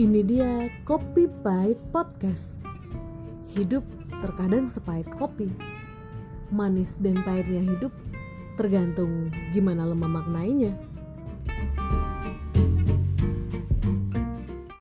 Ini dia Kopi Pahit Podcast. Hidup terkadang sepahit kopi. Manis dan pahitnya hidup tergantung gimana lemah maknainya.